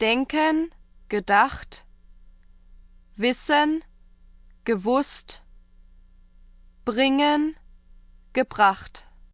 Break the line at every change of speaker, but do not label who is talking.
denken, gedacht, wissen, gewusst, bringen, gebracht.